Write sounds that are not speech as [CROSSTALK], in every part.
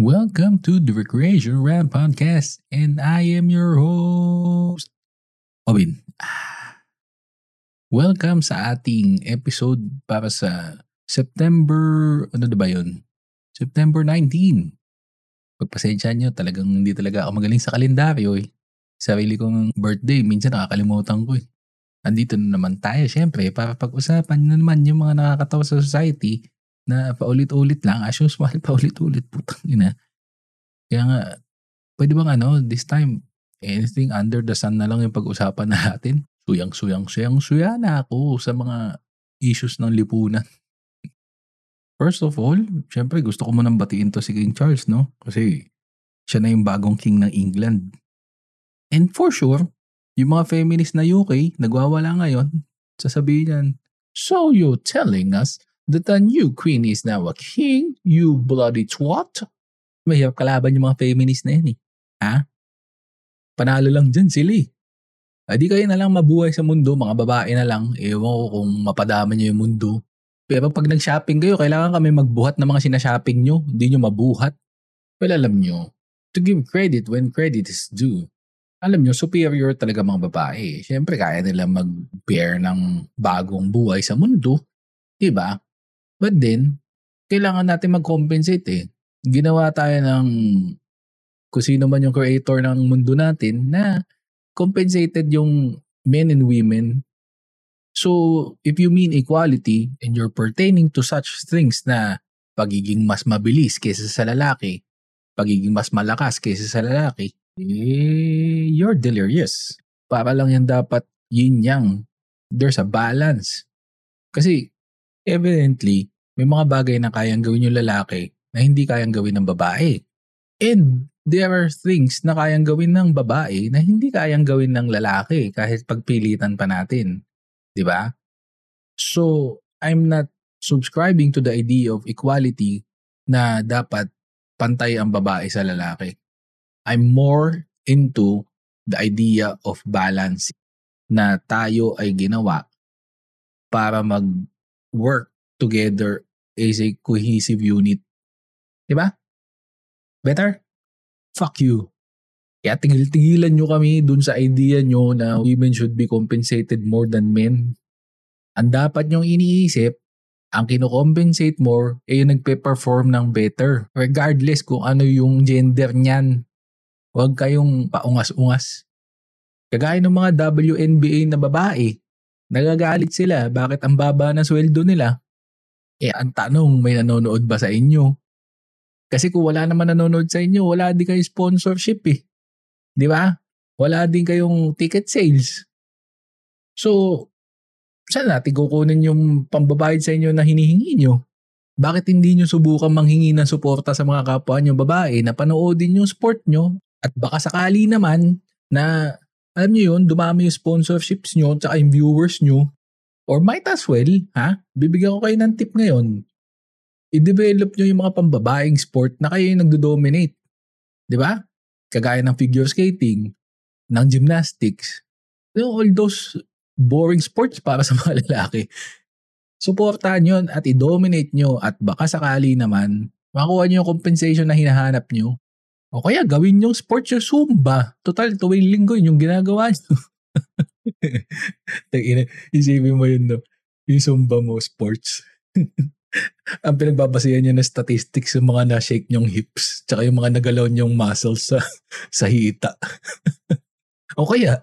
Welcome to the Recreation Rap Podcast and I am your host, Obin. Welcome sa ating episode para sa September, ano na ba yun? September 19. Pagpasensya nyo, talagang hindi talaga ako magaling sa kalendaryo eh. Sarili kong birthday, minsan nakakalimutan ko eh. Andito na naman tayo, syempre, para pag-usapan na naman yung mga nakakatawa sa society na paulit-ulit lang, as usual, [LAUGHS] paulit-ulit, putang ina. Kaya nga, pwede bang ano, this time, anything under the sun na lang yung pag-usapan natin. Suyang, suyang, suyang, suya na ako sa mga issues ng lipunan. [LAUGHS] First of all, syempre gusto ko munang batiin to si King Charles, no? Kasi siya na yung bagong king ng England. And for sure, yung mga feminist na UK, nagwawala ngayon, sasabihin yan, So you telling us that the new queen is now a king, you bloody twat? Mahirap kalaban yung mga feminist na yan eh. Ha? Panalo lang dyan sila eh. Adi kayo na lang mabuhay sa mundo, mga babae na lang. Ewan ko kung mapadama nyo yung mundo. Pero pag nag-shopping kayo, kailangan kami magbuhat ng mga sinashopping nyo. Hindi nyo mabuhat. Well, alam nyo, to give credit when credit is due. Alam nyo, superior talaga mga babae. Siyempre, kaya nila mag-bear ng bagong buhay sa mundo. Diba? But then, kailangan natin mag-compensate eh. Ginawa tayo ng kung sino man yung creator ng mundo natin na compensated yung men and women So, if you mean equality and you're pertaining to such things na pagiging mas mabilis kaysa sa lalaki, pagiging mas malakas kaysa sa lalaki, eh, you're delirious. Para lang yan dapat yin yang. There's a balance. Kasi, evidently, may mga bagay na kayang gawin yung lalaki na hindi kayang gawin ng babae. And there are things na kayang gawin ng babae na hindi kayang gawin ng lalaki kahit pagpilitan pa natin. 'di ba? So, I'm not subscribing to the idea of equality na dapat pantay ang babae sa lalaki. I'm more into the idea of balance na tayo ay ginawa para mag-work together as a cohesive unit. Diba? Better? Fuck you. Kaya tigil-tigilan nyo kami dun sa idea nyo na women should be compensated more than men. Ang dapat nyong iniisip, ang kinocompensate more ay yung nagpe-perform ng better. Regardless kung ano yung gender niyan. Huwag kayong paungas-ungas. Kagaya ng mga WNBA na babae, nagagalit sila bakit ang baba ng sweldo nila. Eh ang tanong, may nanonood ba sa inyo? Kasi kung wala naman nanonood sa inyo, wala din kayo sponsorship eh. Di ba? Wala din kayong ticket sales. So, saan natin kukunin yung pambabayad sa inyo na hinihingi nyo? Bakit hindi nyo subukan manghingi ng suporta sa mga kapwa nyo babae na panoodin yung sport nyo at baka sakali naman na alam nyo yun, dumami yung sponsorships nyo at yung viewers nyo or might as well, ha? Bibigyan ko kayo ng tip ngayon. I-develop nyo yung mga pambabaeng sport na kayo yung nagdo-dominate. Di ba? kagaya ng figure skating, ng gymnastics, you know, all those boring sports para [LAUGHS] sa mga lalaki. Suportahan yun at i-dominate nyo at baka sakali naman makuha nyo yung compensation na hinahanap nyo. O kaya gawin yung sports yung Zumba. Total, tuwing linggo yun yung ginagawa nyo. [LAUGHS] [LAUGHS] Isipin mo yun, no? Yung Zumba mo, sports. [LAUGHS] ang pinagbabasihan niya na statistics yung mga na-shake niyong hips tsaka yung mga nagalaw niyong muscles sa, [LAUGHS] sa hita. o kaya,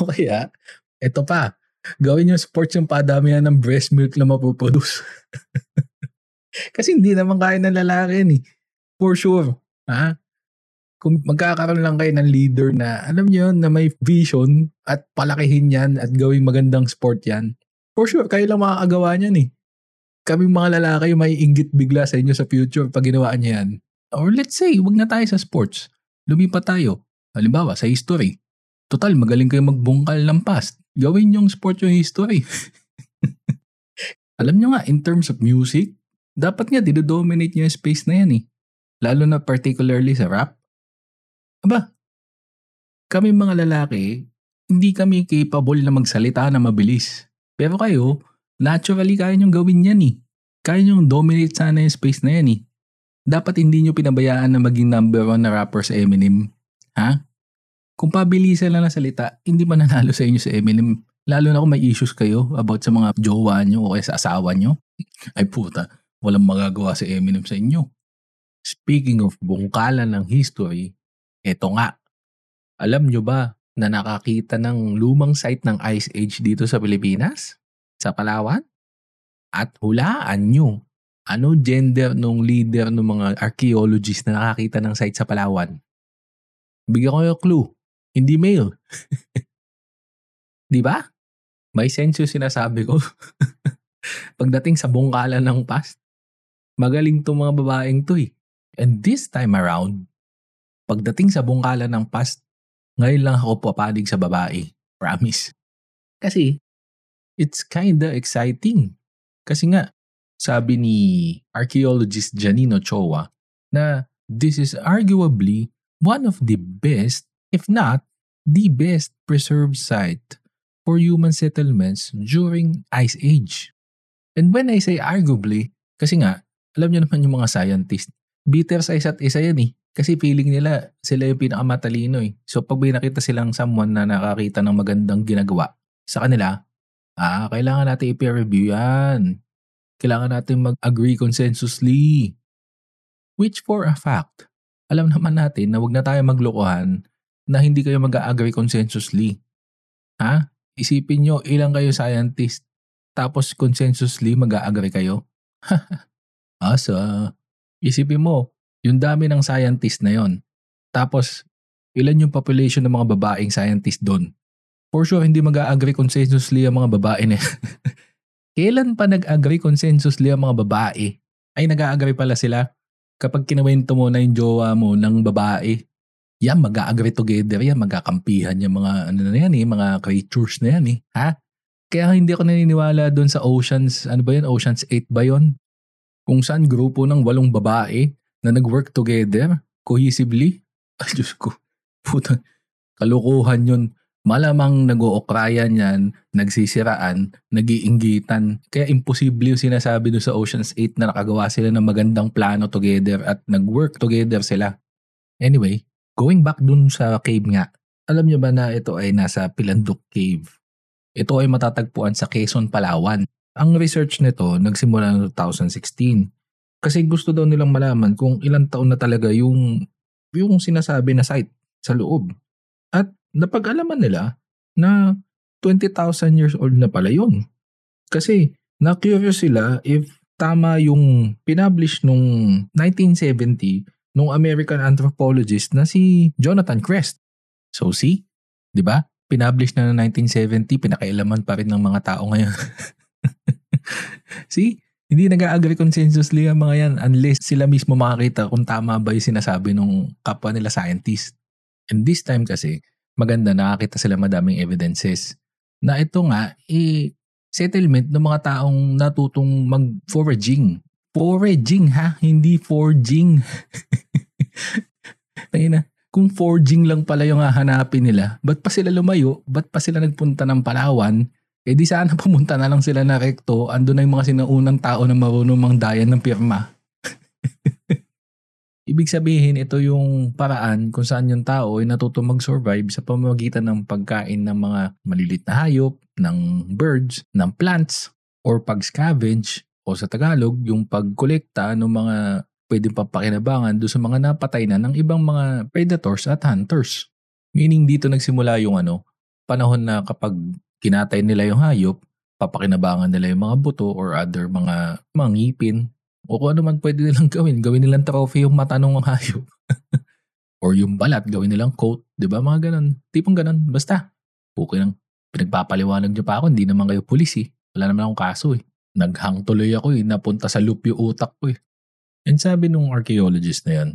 o kaya, ito pa, gawin yung sports yung padamihan ng breast milk na mapuproduce. Kasi hindi naman kaya ng lalaki ni. For sure. Ha? Kung magkakaroon lang kayo ng leader na alam niyo na may vision at palakihin yan at gawing magandang sport yan, for sure, kayo lang makakagawa niyan eh kami mga lalaki may inggit bigla sa inyo sa future pag ginawa niya yan. Or let's say, wag na tayo sa sports. Lumipat tayo. Halimbawa, sa history. Total, magaling kayo magbungkal ng past. Gawin yung sport yung history. [LAUGHS] Alam nyo nga, in terms of music, dapat nga didodominate nyo yung space na yan eh. Lalo na particularly sa rap. Aba, kami mga lalaki, hindi kami capable na magsalita na mabilis. Pero kayo, naturally kaya nyong gawin yan eh. Kaya nyong dominate sana yung space na yan eh. dapat hindi nyo pinabayaan na maging number one na rapper sa Eminem. Ha? Kung pabilisan lang na salita, hindi ba nanalo sa inyo sa Eminem? Lalo na kung may issues kayo about sa mga jowa nyo o sa asawa nyo. Ay puta, walang magagawa si Eminem sa inyo. Speaking of bungkalan ng history, eto nga. Alam nyo ba na nakakita ng lumang site ng Ice Age dito sa Pilipinas? Sa Palawan? At hulaan nyo, ano gender nung leader ng mga archaeologists na nakakita ng site sa Palawan? Bigyan ko yung clue. Hindi male. [LAUGHS] Di ba? May sense yung sinasabi ko. [LAUGHS] Pagdating sa bungkalan ng past, magaling tong mga babaeng to eh. And this time around, pagdating sa bungkalan ng past, ngayon lang ako papadig sa babae. Promise. Kasi, it's kinda exciting. Kasi nga, sabi ni archaeologist Janino Chowa na this is arguably one of the best, if not the best preserved site for human settlements during Ice Age. And when I say arguably, kasi nga, alam niyo naman yung mga scientist, bitter sa isa't isa yan eh. Kasi feeling nila sila yung pinakamatalino eh. So pag may nakita silang someone na nakakita ng magandang ginagawa sa kanila, ah, kailangan natin i-peer review yan. Kailangan natin mag-agree consensusly. Which for a fact, alam naman natin na wag na tayo maglokohan na hindi kayo mag-agree consensusly. Ha? Isipin nyo, ilang kayo scientist, tapos consensusly mag-agree kayo? [LAUGHS] Asa? Isipin mo, yung dami ng scientist na yon. Tapos, ilan yung population ng mga babaeng scientist doon? For sure, hindi mag-agree consensusly ang mga babae na [LAUGHS] Kailan pa nag-agree consensusly ang mga babae? Ay, nag-agree pala sila kapag kinawento mo na yung jowa mo ng babae, yan, mag-agree together yan, magkakampihan yung mga, ano na yan eh, mga creatures na yan eh. Ha? Kaya hindi ako naniniwala doon sa Oceans, ano ba yun, Oceans 8 ba yun? Kung saan grupo ng walong babae na nag-work together, cohesively. Ay, Diyos ko, puta, kalukuhan yun malamang nag-ookrayan yan, nagsisiraan, nagiinggitan. Kaya imposible yung sinasabi doon sa Ocean's 8 na nakagawa sila ng magandang plano together at nag-work together sila. Anyway, going back dun sa cave nga, alam nyo ba na ito ay nasa Pilanduk Cave? Ito ay matatagpuan sa Quezon, Palawan. Ang research nito nagsimula noong 2016 kasi gusto daw nilang malaman kung ilang taon na talaga yung yung sinasabi na site sa loob. At napag-alaman nila na 20,000 years old na pala yun. Kasi na-curious sila if tama yung pinublish nung 1970 nung American anthropologist na si Jonathan Crest. So see, 'di ba? Pinublish na noong 1970, pinakailaman pa rin ng mga tao ngayon. [LAUGHS] see, hindi nag-agree consensusly ang mga yan unless sila mismo makakita kung tama ba yung sinasabi ng kapwa nila scientist. And this time kasi, maganda nakakita sila madaming evidences na ito nga eh, settlement ng mga taong natutong mag-foraging. Foraging ha, hindi forging. [LAUGHS] na, kung forging lang pala yung hahanapin nila, ba't pa sila lumayo? Ba't pa sila nagpunta ng Palawan? Eh di sana [LAUGHS] pumunta na lang sila na rekto, ando na yung mga sinaunang tao na marunong mang dayan ng pirma. [LAUGHS] Ibig sabihin, ito yung paraan kung saan yung tao ay natutong mag-survive sa pamamagitan ng pagkain ng mga malilit na hayop, ng birds, ng plants, or pag-scavenge, o sa Tagalog, yung pagkolekta ng mga pwedeng papakinabangan do sa mga napatay na ng ibang mga predators at hunters. Meaning dito nagsimula yung ano, panahon na kapag kinatay nila yung hayop, papakinabangan nila yung mga buto or other mga, mga ngipin, o kung ano man pwede nilang [LAUGHS] gawin. Gawin nilang trophy yung mata ng hayop. [LAUGHS] Or yung balat, gawin nilang coat. Ba? Mga ganun. Tipong ganun. Basta. Okay lang. Pinagpapaliwanag niyo pa ako. Hindi naman kayo pulis eh. Wala naman akong kaso eh. Naghang tuloy ako eh. Napunta sa loop yung utak ko eh. And sabi nung archaeologist na yan,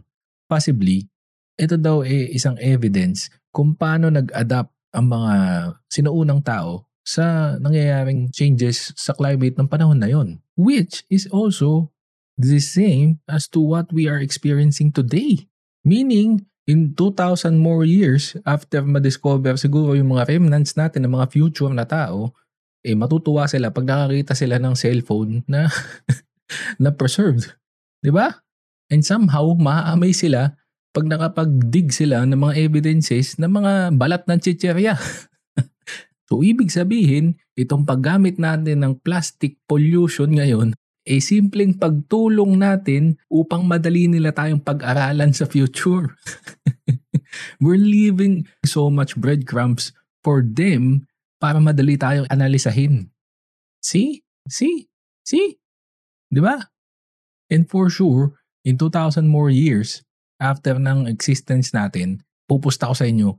possibly, ito daw eh isang evidence kung paano nag-adapt ang mga sinuunang tao sa nangyayaring changes sa climate ng panahon na yon. Which is also the same as to what we are experiencing today. Meaning, in 2,000 more years after ma-discover siguro yung mga remnants natin ng mga future na tao, eh matutuwa sila pag nakakita sila ng cellphone na [LAUGHS] na preserved. 'Di ba? And somehow, maaamay sila pag nakapag-dig sila ng mga evidences ng mga balat ng chicherya. [LAUGHS] so, ibig sabihin, itong paggamit natin ng plastic pollution ngayon ay simpleng pagtulong natin upang madali nila tayong pag-aralan sa future. [LAUGHS] We're leaving so much breadcrumbs for them para madali tayong analisahin. See? See? See? Di ba? And for sure, in 2,000 more years after ng existence natin, pupusta ko sa inyo,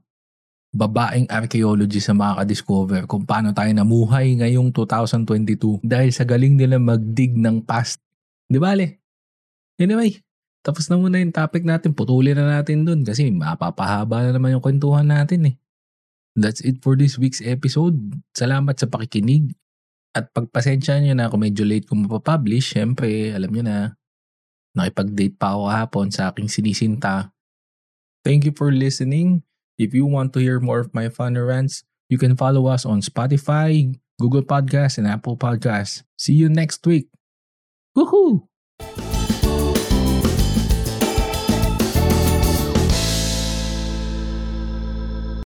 babaeng archaeology sa makaka-discover kung paano tayo namuhay ngayong 2022 dahil sa galing nila magdig ng past. Di ba? Anyway, tapos na muna yung topic natin. Putulin na natin dun kasi mapapahaba na naman yung kwentuhan natin eh. That's it for this week's episode. Salamat sa pakikinig. At pagpasensya nyo na kung medyo late kung mapapublish, syempre, alam nyo na, nakipag-date pa ako hapon sa aking sinisinta. Thank you for listening. If you want to hear more of my fun rants, you can follow us on Spotify, Google Podcasts, and Apple Podcasts. See you next week. Woohoo!